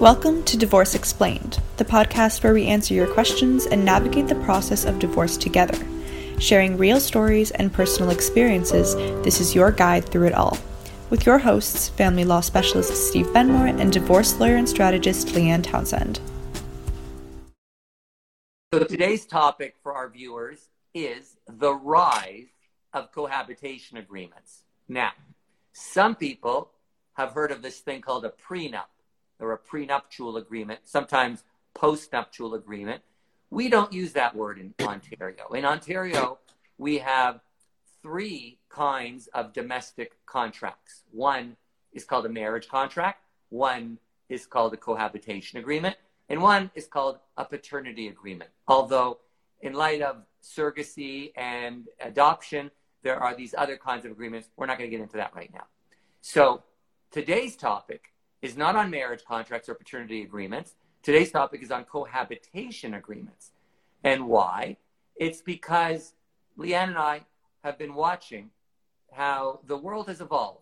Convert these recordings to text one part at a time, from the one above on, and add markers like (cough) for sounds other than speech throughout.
Welcome to Divorce Explained, the podcast where we answer your questions and navigate the process of divorce together. Sharing real stories and personal experiences, this is your guide through it all. With your hosts, family law specialist Steve Benmor and divorce lawyer and strategist Leanne Townsend. So, today's topic for our viewers is the rise of cohabitation agreements. Now, some people have heard of this thing called a prenup or a prenuptial agreement, sometimes postnuptial agreement. We don't use that word in Ontario. In Ontario, we have three kinds of domestic contracts. One is called a marriage contract, one is called a cohabitation agreement, and one is called a paternity agreement. Although, in light of surrogacy and adoption, there are these other kinds of agreements. We're not going to get into that right now. So, today's topic is not on marriage contracts or paternity agreements. Today's topic is on cohabitation agreements. And why? It's because Leanne and I have been watching how the world has evolved.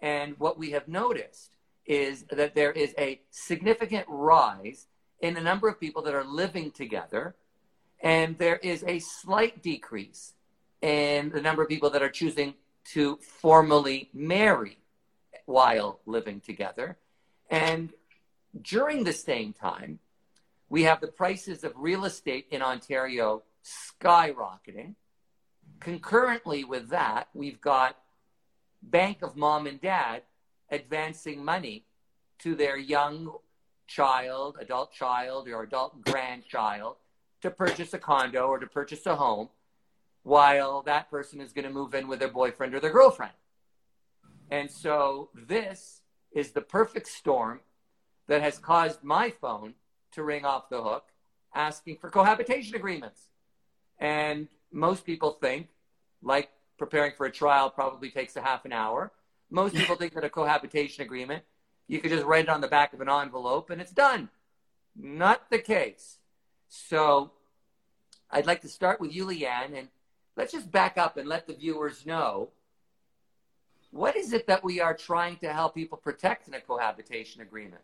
And what we have noticed is that there is a significant rise in the number of people that are living together, and there is a slight decrease in the number of people that are choosing to formally marry while living together. And during the same time, we have the prices of real estate in Ontario skyrocketing. Concurrently with that, we've got Bank of Mom and Dad advancing money to their young child, adult child, or adult grandchild to purchase a condo or to purchase a home while that person is going to move in with their boyfriend or their girlfriend. And so this is the perfect storm that has caused my phone to ring off the hook asking for cohabitation agreements. And most people think, like preparing for a trial probably takes a half an hour, most people think that a cohabitation agreement, you could just write it on the back of an envelope and it's done. Not the case. So I'd like to start with you, Leanne, and let's just back up and let the viewers know what is it that we are trying to help people protect in a cohabitation agreement?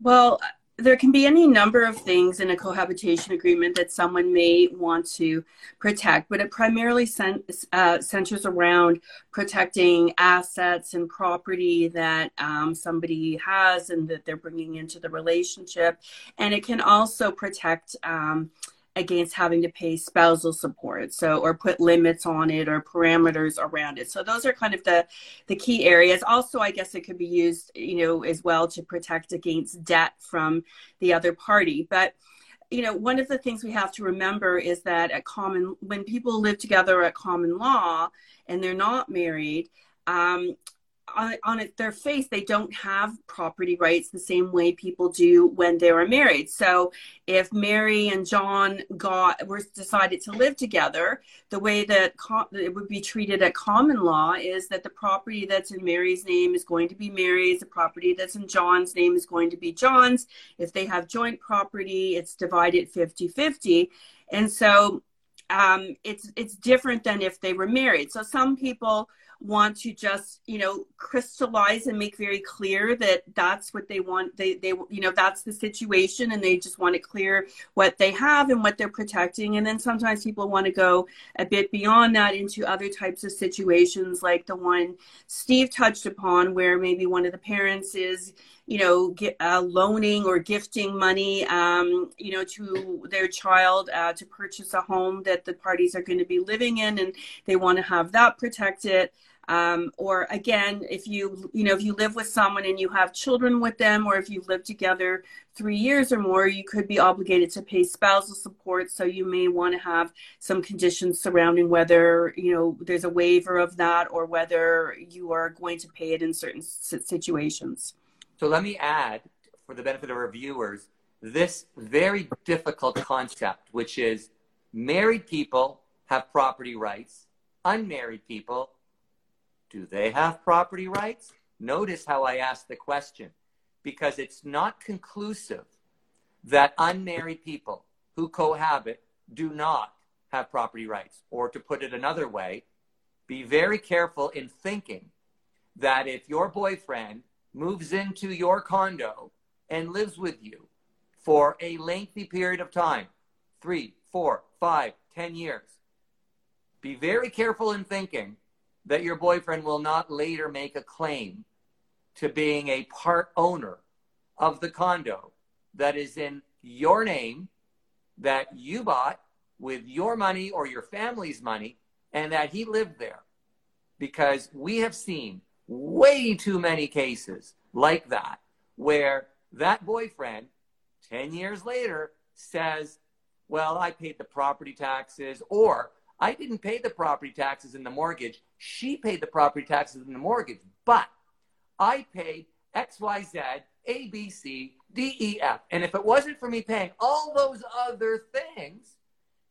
Well, there can be any number of things in a cohabitation agreement that someone may want to protect, but it primarily cent- uh, centers around protecting assets and property that um, somebody has and that they're bringing into the relationship. And it can also protect. Um, against having to pay spousal support so or put limits on it or parameters around it. So those are kind of the the key areas. Also i guess it could be used you know as well to protect against debt from the other party. But you know one of the things we have to remember is that at common when people live together at common law and they're not married um, on, on their face, they don't have property rights the same way people do when they were married. So, if Mary and John got were decided to live together, the way that com- it would be treated at common law is that the property that's in Mary's name is going to be Mary's. The property that's in John's name is going to be John's. If they have joint property, it's divided 50 50. And so, um, it's it's different than if they were married. So some people want to just you know crystallize and make very clear that that's what they want they they you know that's the situation and they just want to clear what they have and what they're protecting. And then sometimes people want to go a bit beyond that into other types of situations like the one steve touched upon where maybe one of the parents is you know get, uh, loaning or gifting money um, you know to their child uh, to purchase a home that the parties are going to be living in and they want to have that protected um, or again if you you know if you live with someone and you have children with them or if you live together three years or more you could be obligated to pay spousal support. So you may want to have some conditions surrounding whether you know there's a waiver of that or whether you are going to pay it in certain situations. So let me add for the benefit of our viewers this very difficult concept which is married people have property rights unmarried people do they have property rights? Notice how I asked the question because it's not conclusive that unmarried people who cohabit do not have property rights. Or to put it another way, be very careful in thinking that if your boyfriend moves into your condo and lives with you for a lengthy period of time three, four, five, ten years be very careful in thinking that your boyfriend will not later make a claim to being a part owner of the condo that is in your name that you bought with your money or your family's money and that he lived there. Because we have seen way too many cases like that where that boyfriend 10 years later says, Well, I paid the property taxes, or I didn't pay the property taxes in the mortgage. She paid the property taxes in the mortgage, but I paid X, Y, Z, A, B, C, D, E, F. And if it wasn't for me paying all those other things,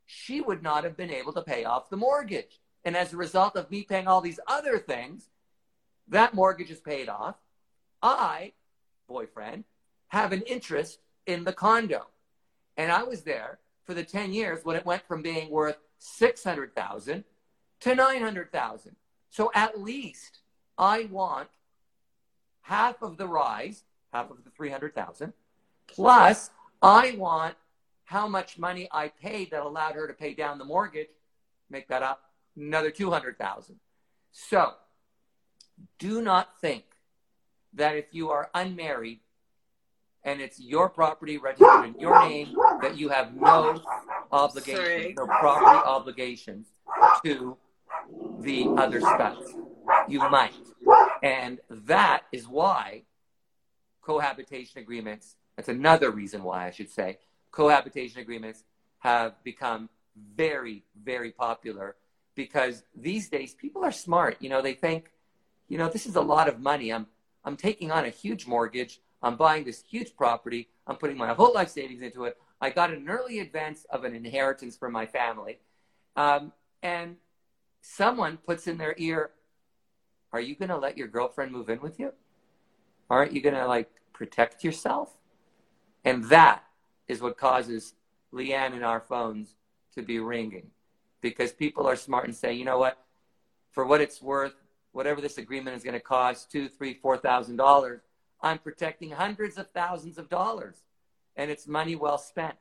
she would not have been able to pay off the mortgage. And as a result of me paying all these other things, that mortgage is paid off. I, boyfriend, have an interest in the condo. And I was there for the 10 years when it went from being worth 600,000 to 900,000. So at least I want half of the rise, half of the 300,000, plus I want how much money I paid that allowed her to pay down the mortgage, make that up, another 200,000. So do not think that if you are unmarried and it's your property registered in your name that you have no obligations, no property obligations to the other spouse. You might. And that is why cohabitation agreements, that's another reason why I should say, cohabitation agreements have become very, very popular because these days people are smart. You know, they think, you know, this is a lot of money. I'm, I'm taking on a huge mortgage. I'm buying this huge property. I'm putting my whole life savings into it. I got an early advance of an inheritance from my family. Um, and someone puts in their ear, Are you going to let your girlfriend move in with you? Aren't you going to like protect yourself? And that is what causes Leanne and our phones to be ringing because people are smart and say, you know what, for what it's worth, whatever this agreement is going to cost, two, three, four thousand dollars, I'm protecting hundreds of thousands of dollars, and it's money well spent.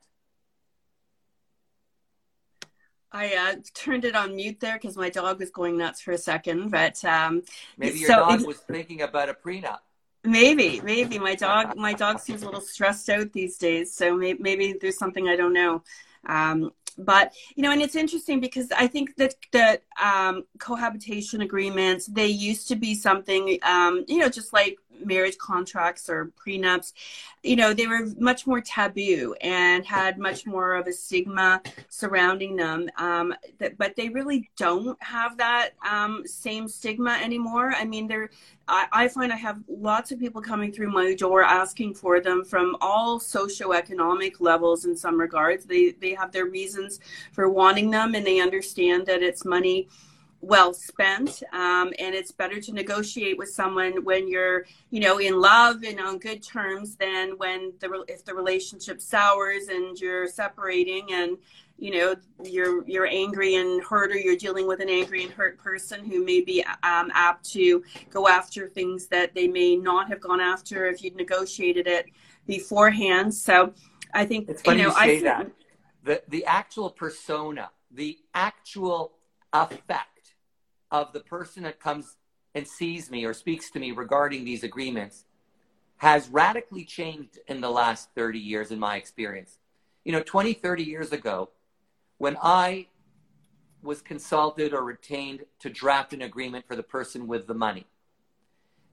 I uh, turned it on mute there because my dog was going nuts for a second. But um, maybe your so dog was thinking about a prenup. Maybe, maybe my dog my dog seems a little stressed out these days. So maybe, maybe there's something I don't know. Um, but you know and it's interesting because i think that that um, cohabitation agreements they used to be something um, you know just like marriage contracts or prenups you know they were much more taboo and had much more of a stigma surrounding them um, th- but they really don't have that um, same stigma anymore i mean they're I, I find I have lots of people coming through my door asking for them from all socioeconomic levels in some regards. They they have their reasons for wanting them and they understand that it's money well spent um, and it's better to negotiate with someone when you're you know in love and on good terms than when the if the relationship sours and you're separating and you know you're you're angry and hurt or you're dealing with an angry and hurt person who may be um, apt to go after things that they may not have gone after if you'd negotiated it beforehand. So i think it's funny you know you say I, that. The the actual persona the actual effect of the person that comes and sees me or speaks to me regarding these agreements has radically changed in the last 30 years in my experience you know 20 30 years ago when I was consulted or retained to draft an agreement for the person with the money,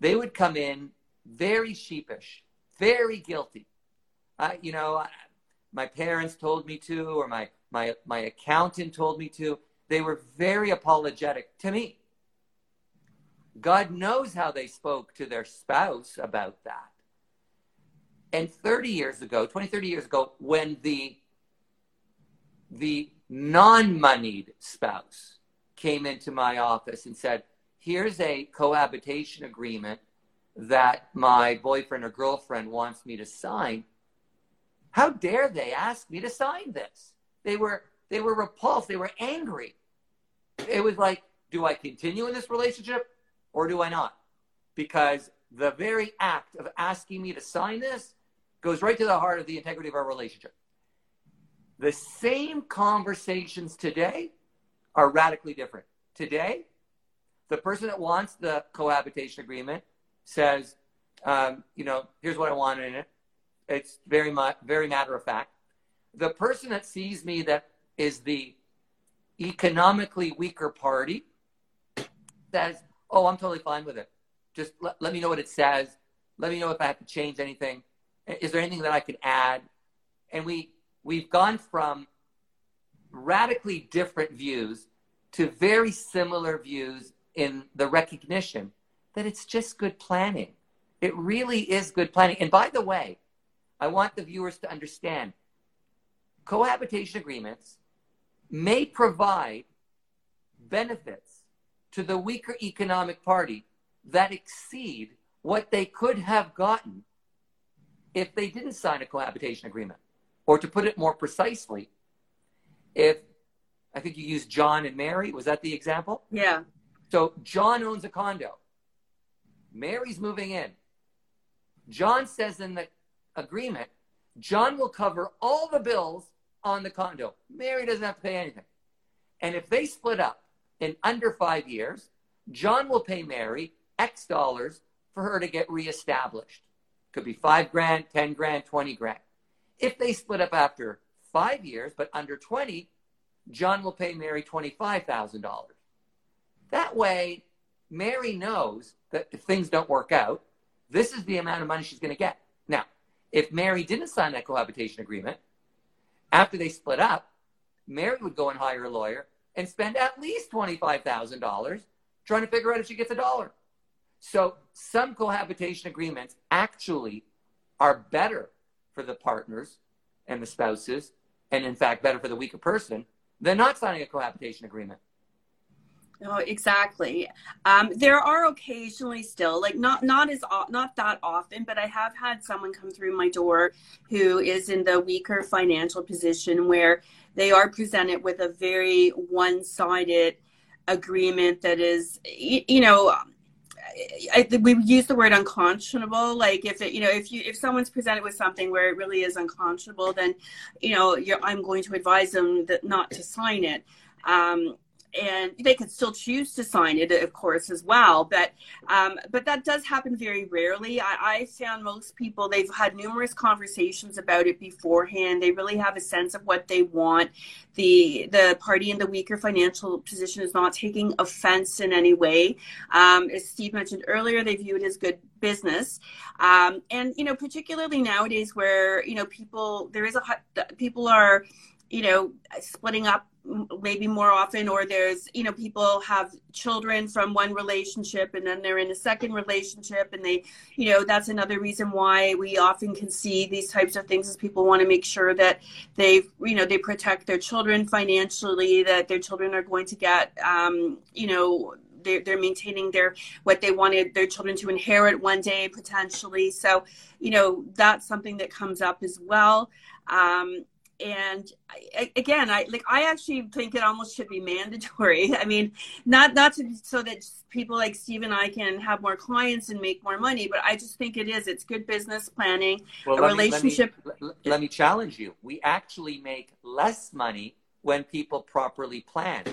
they would come in very sheepish, very guilty. Uh, you know, my parents told me to, or my, my, my accountant told me to. They were very apologetic to me. God knows how they spoke to their spouse about that. And 30 years ago, 20, 30 years ago, when the the non moneyed spouse came into my office and said, Here's a cohabitation agreement that my boyfriend or girlfriend wants me to sign. How dare they ask me to sign this? They were they were repulsed, they were angry. It was like, do I continue in this relationship or do I not? Because the very act of asking me to sign this goes right to the heart of the integrity of our relationship. The same conversations today are radically different. Today, the person that wants the cohabitation agreement says, um, you know, here's what I want in it. It's very much, very matter of fact. The person that sees me that is the economically weaker party says, oh, I'm totally fine with it. Just let, let me know what it says. Let me know if I have to change anything. Is there anything that I can add? And we, we've gone from radically different views to very similar views in the recognition that it's just good planning. It really is good planning. And by the way, I want the viewers to understand cohabitation agreements may provide benefits to the weaker economic party that exceed what they could have gotten if they didn't sign a cohabitation agreement. Or to put it more precisely, if I think you used John and Mary, was that the example? Yeah. So John owns a condo. Mary's moving in. John says in the agreement, John will cover all the bills on the condo. Mary doesn't have to pay anything. And if they split up in under five years, John will pay Mary X dollars for her to get reestablished. Could be five grand, 10 grand, 20 grand. If they split up after five years, but under 20, John will pay Mary $25,000. That way, Mary knows that if things don't work out, this is the amount of money she's going to get. Now, if Mary didn't sign that cohabitation agreement, after they split up, Mary would go and hire a lawyer and spend at least $25,000 trying to figure out if she gets a dollar. So some cohabitation agreements actually are better for the partners and the spouses, and in fact, better for the weaker person than not signing a cohabitation agreement. Oh, exactly. Um, there are occasionally still, like not not as not that often, but I have had someone come through my door who is in the weaker financial position where they are presented with a very one-sided agreement that is, you, you know, I, we use the word unconscionable. Like if it, you know, if you if someone's presented with something where it really is unconscionable, then, you know, I'm going to advise them that not to sign it. Um, and they could still choose to sign it, of course, as well. But um, but that does happen very rarely. I, I found most people they've had numerous conversations about it beforehand. They really have a sense of what they want. The the party in the weaker financial position is not taking offense in any way. Um, as Steve mentioned earlier, they view it as good business um, and you know particularly nowadays where you know people there is a people are you know splitting up maybe more often or there's you know people have children from one relationship and then they're in a second relationship and they you know that's another reason why we often can see these types of things is people want to make sure that they you know they protect their children financially that their children are going to get um, you know they're, they're maintaining their what they wanted their children to inherit one day potentially. So you know that's something that comes up as well. Um, and I, again i like i actually think it almost should be mandatory. (laughs) I mean not not to, so that people like steve and i can have more clients and make more money but i just think it is. It's good business planning. Well, a relationship me, let, me, let me challenge you. We actually make less money when people properly plan.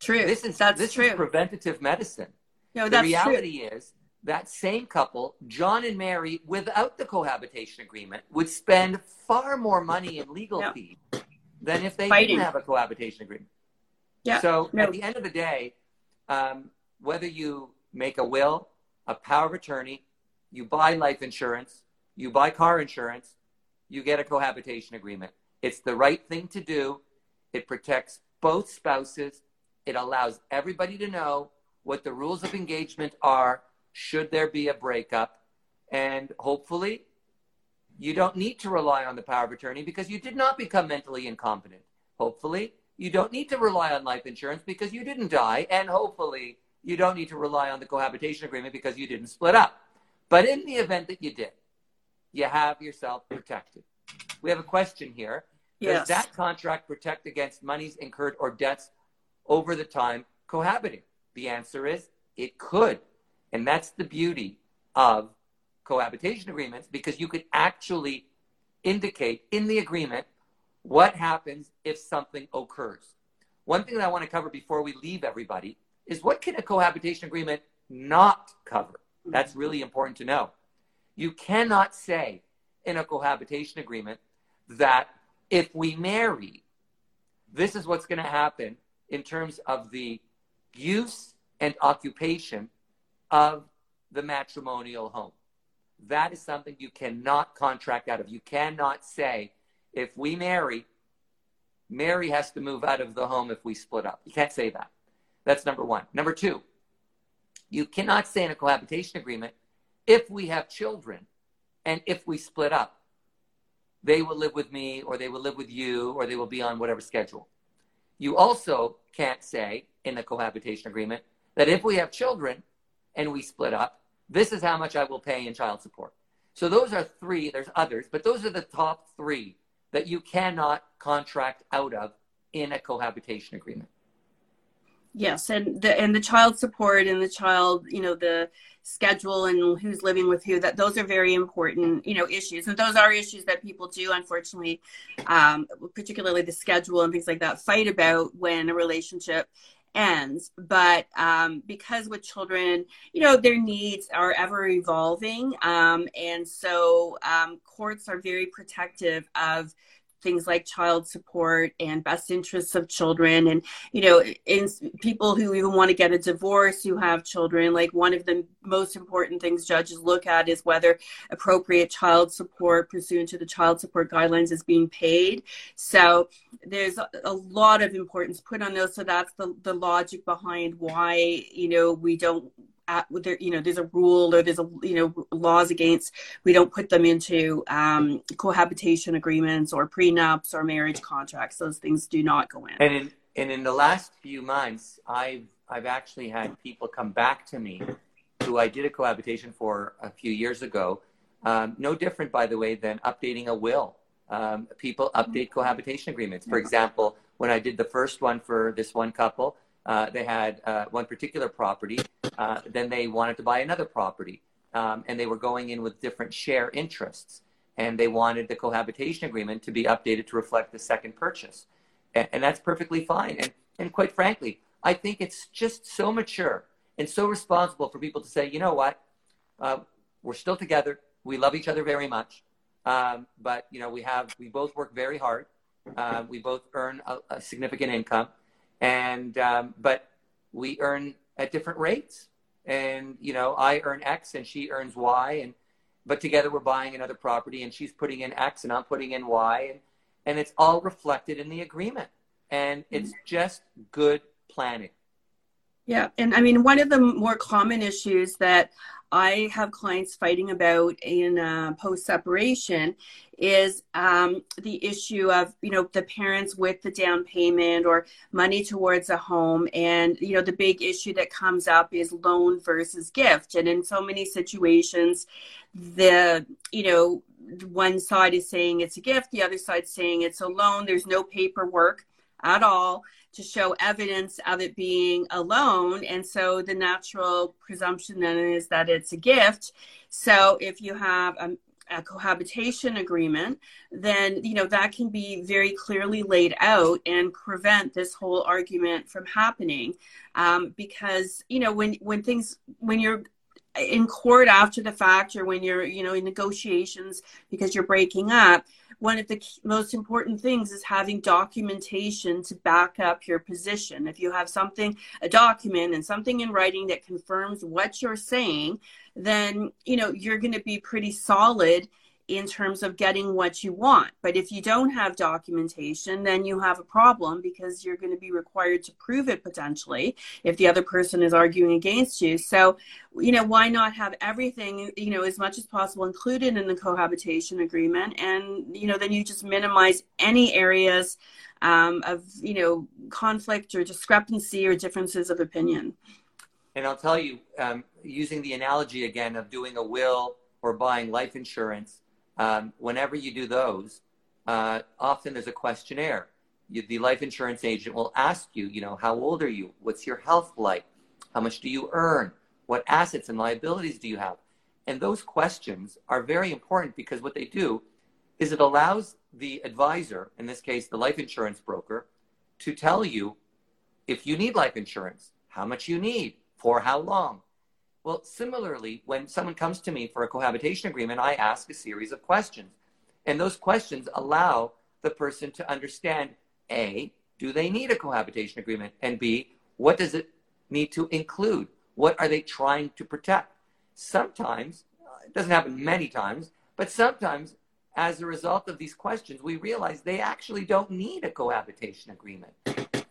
True. This is that's this true. is preventative medicine. No, that's the reality true. is that same couple, John and Mary, without the cohabitation agreement, would spend far more money in legal yeah. fees than if they Fighting. didn't have a cohabitation agreement. Yeah. So no. at the end of the day, um, whether you make a will, a power of attorney, you buy life insurance, you buy car insurance, you get a cohabitation agreement. It's the right thing to do. It protects both spouses. It allows everybody to know what the rules of engagement are should there be a breakup. And hopefully, you don't need to rely on the power of attorney because you did not become mentally incompetent. Hopefully, you don't need to rely on life insurance because you didn't die. And hopefully, you don't need to rely on the cohabitation agreement because you didn't split up. But in the event that you did, you have yourself protected. We have a question here. Yes. Does that contract protect against monies incurred or debts over the time cohabiting? The answer is it could. And that's the beauty of cohabitation agreements because you could actually indicate in the agreement what happens if something occurs. One thing that I want to cover before we leave everybody is what can a cohabitation agreement not cover? That's really important to know. You cannot say in a cohabitation agreement that if we marry, this is what's going to happen in terms of the use and occupation of the matrimonial home. That is something you cannot contract out of. You cannot say, if we marry, Mary has to move out of the home if we split up. You can't say that. That's number one. Number two, you cannot say in a cohabitation agreement, if we have children and if we split up, they will live with me or they will live with you or they will be on whatever schedule. You also can't say in a cohabitation agreement that if we have children and we split up, this is how much I will pay in child support. So those are three, there's others, but those are the top three that you cannot contract out of in a cohabitation agreement. Yes, and the and the child support and the child, you know, the schedule and who's living with who. That those are very important, you know, issues, and those are issues that people do, unfortunately, um, particularly the schedule and things like that, fight about when a relationship ends. But um, because with children, you know, their needs are ever evolving. Um, and so um, courts are very protective of things like child support and best interests of children. And you know in people who even want to get a divorce who have children like one of the most important things judges look at is whether appropriate child support pursuant to the child support guidelines is being paid. So there's a, lot of importance put on those. So that's the, the logic behind why you know we don't at, there, you know, there's a rule or there's a, you know, laws against, we don't put them into um, cohabitation agreements or prenups or marriage contracts. Those things do not go in. And in, and in the last few months, I've, I've actually had people come back to me who I did a cohabitation for a few years ago. Um, no different, by the way, than updating a will. Um, people update cohabitation agreements. For example, when I did the first one for this one couple, uh, they had uh, one particular property. Uh, then they wanted to buy another property. Um, and they were going in with different share interests. And they wanted the cohabitation agreement to be updated to reflect the second purchase. And, and that's perfectly fine. And, and quite frankly, I think it's just so mature and so responsible for people to say, you know what, uh, we're still together. We love each other very much. Um, but, you know, we have, we both work very hard. Uh, we both earn a, a significant income and um, but we earn at different rates. And you know i earn x and she earns y. And but together we're buying another property and she's putting in x and i'm putting in y. And, and it's all reflected in the agreement. And it's just good planning yeah and i mean one of the more common issues that I have clients fighting about in uh, post separation is um, the issue of you know the parents with the down payment or money towards a home. And you know the big issue that comes up is loan versus gift. And in so many situations the you know one side is saying it's a gift the other side saying it's a loan. There's no paperwork at all to show evidence of it being a loan. And so the natural presumption then is that it's a gift. So if you have a, a cohabitation agreement, then you know that can be very clearly laid out and prevent this whole argument from happening. Um, because you know when when things when you're in court after the fact or when you're you know in negotiations because you're breaking up one of the most important things is having documentation to back up your position. If you have something, a document and something in writing that confirms what you're saying, then, you know, you're going to be pretty solid in terms of getting what you want. But if you don't have documentation, then you have a problem because you're going to be required to prove it potentially if the other person is arguing against you. So, you know, why not have everything, you know, as much as possible included in the cohabitation agreement? And, you know, then you just minimize any areas um, of, you know, conflict or discrepancy or differences of opinion. And I'll tell you, um, using the analogy again of doing a will or buying life insurance, um, whenever you do those, uh, often there's a questionnaire. You, the life insurance agent will ask you, you know, how old are you? What's your health like? How much do you earn? What assets and liabilities do you have? And those questions are very important because what they do is it allows the advisor, in this case, the life insurance broker, to tell you if you need life insurance, how much you need, for how long. Well, similarly, when someone comes to me for a cohabitation agreement, I ask a series of questions. And those questions allow the person to understand A, do they need a cohabitation agreement? And B, what does it need to include? What are they trying to protect? Sometimes, it doesn't happen many times, but sometimes as a result of these questions, we realize they actually don't need a cohabitation agreement.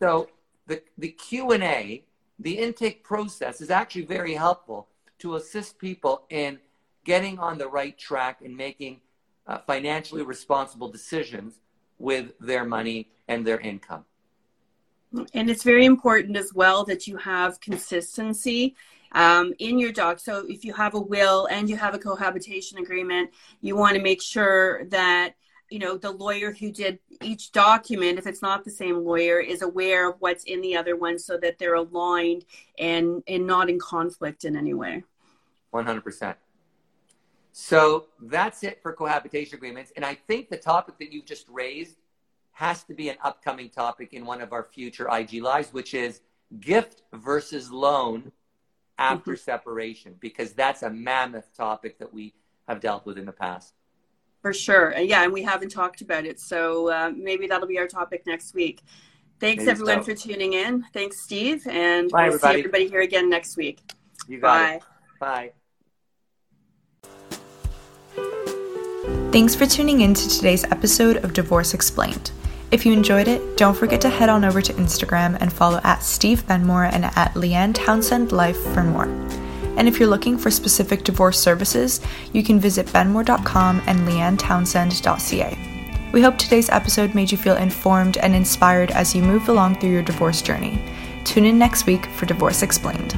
So the, the Q&A, the intake process is actually very helpful to assist people in getting on the right track and making uh, financially responsible decisions with their money and their income. And it's very important as well that you have consistency um, in your doc. So if you have a will and you have a cohabitation agreement, you want to make sure that you know the lawyer who did each document if it's not the same lawyer is aware of what's in the other one so that they're aligned and and not in conflict in any way. 100% so that's it for cohabitation agreements and i think the topic that you've just raised has to be an upcoming topic in one of our future ig lives which is gift versus loan after mm-hmm. separation because that's a mammoth topic that we have dealt with in the past for sure. Yeah, and we haven't talked about it. So uh, maybe that'll be our topic next week. Thanks maybe everyone so. for tuning in. Thanks, Steve. And Bye, we'll everybody. see everybody here again next week. You got Bye. It. Bye. Thanks for tuning in to today's episode of Divorce Explained. If you enjoyed it, don't forget to head on over to Instagram and follow at Steve Benmor and at Leanne Townsend Life for more. And if you're looking for specific divorce services, you can visit benmor.com and leannetownsend.ca. We hope today's episode made you feel informed and inspired as you move along through your divorce journey. Tune in next week for Divorce Explained.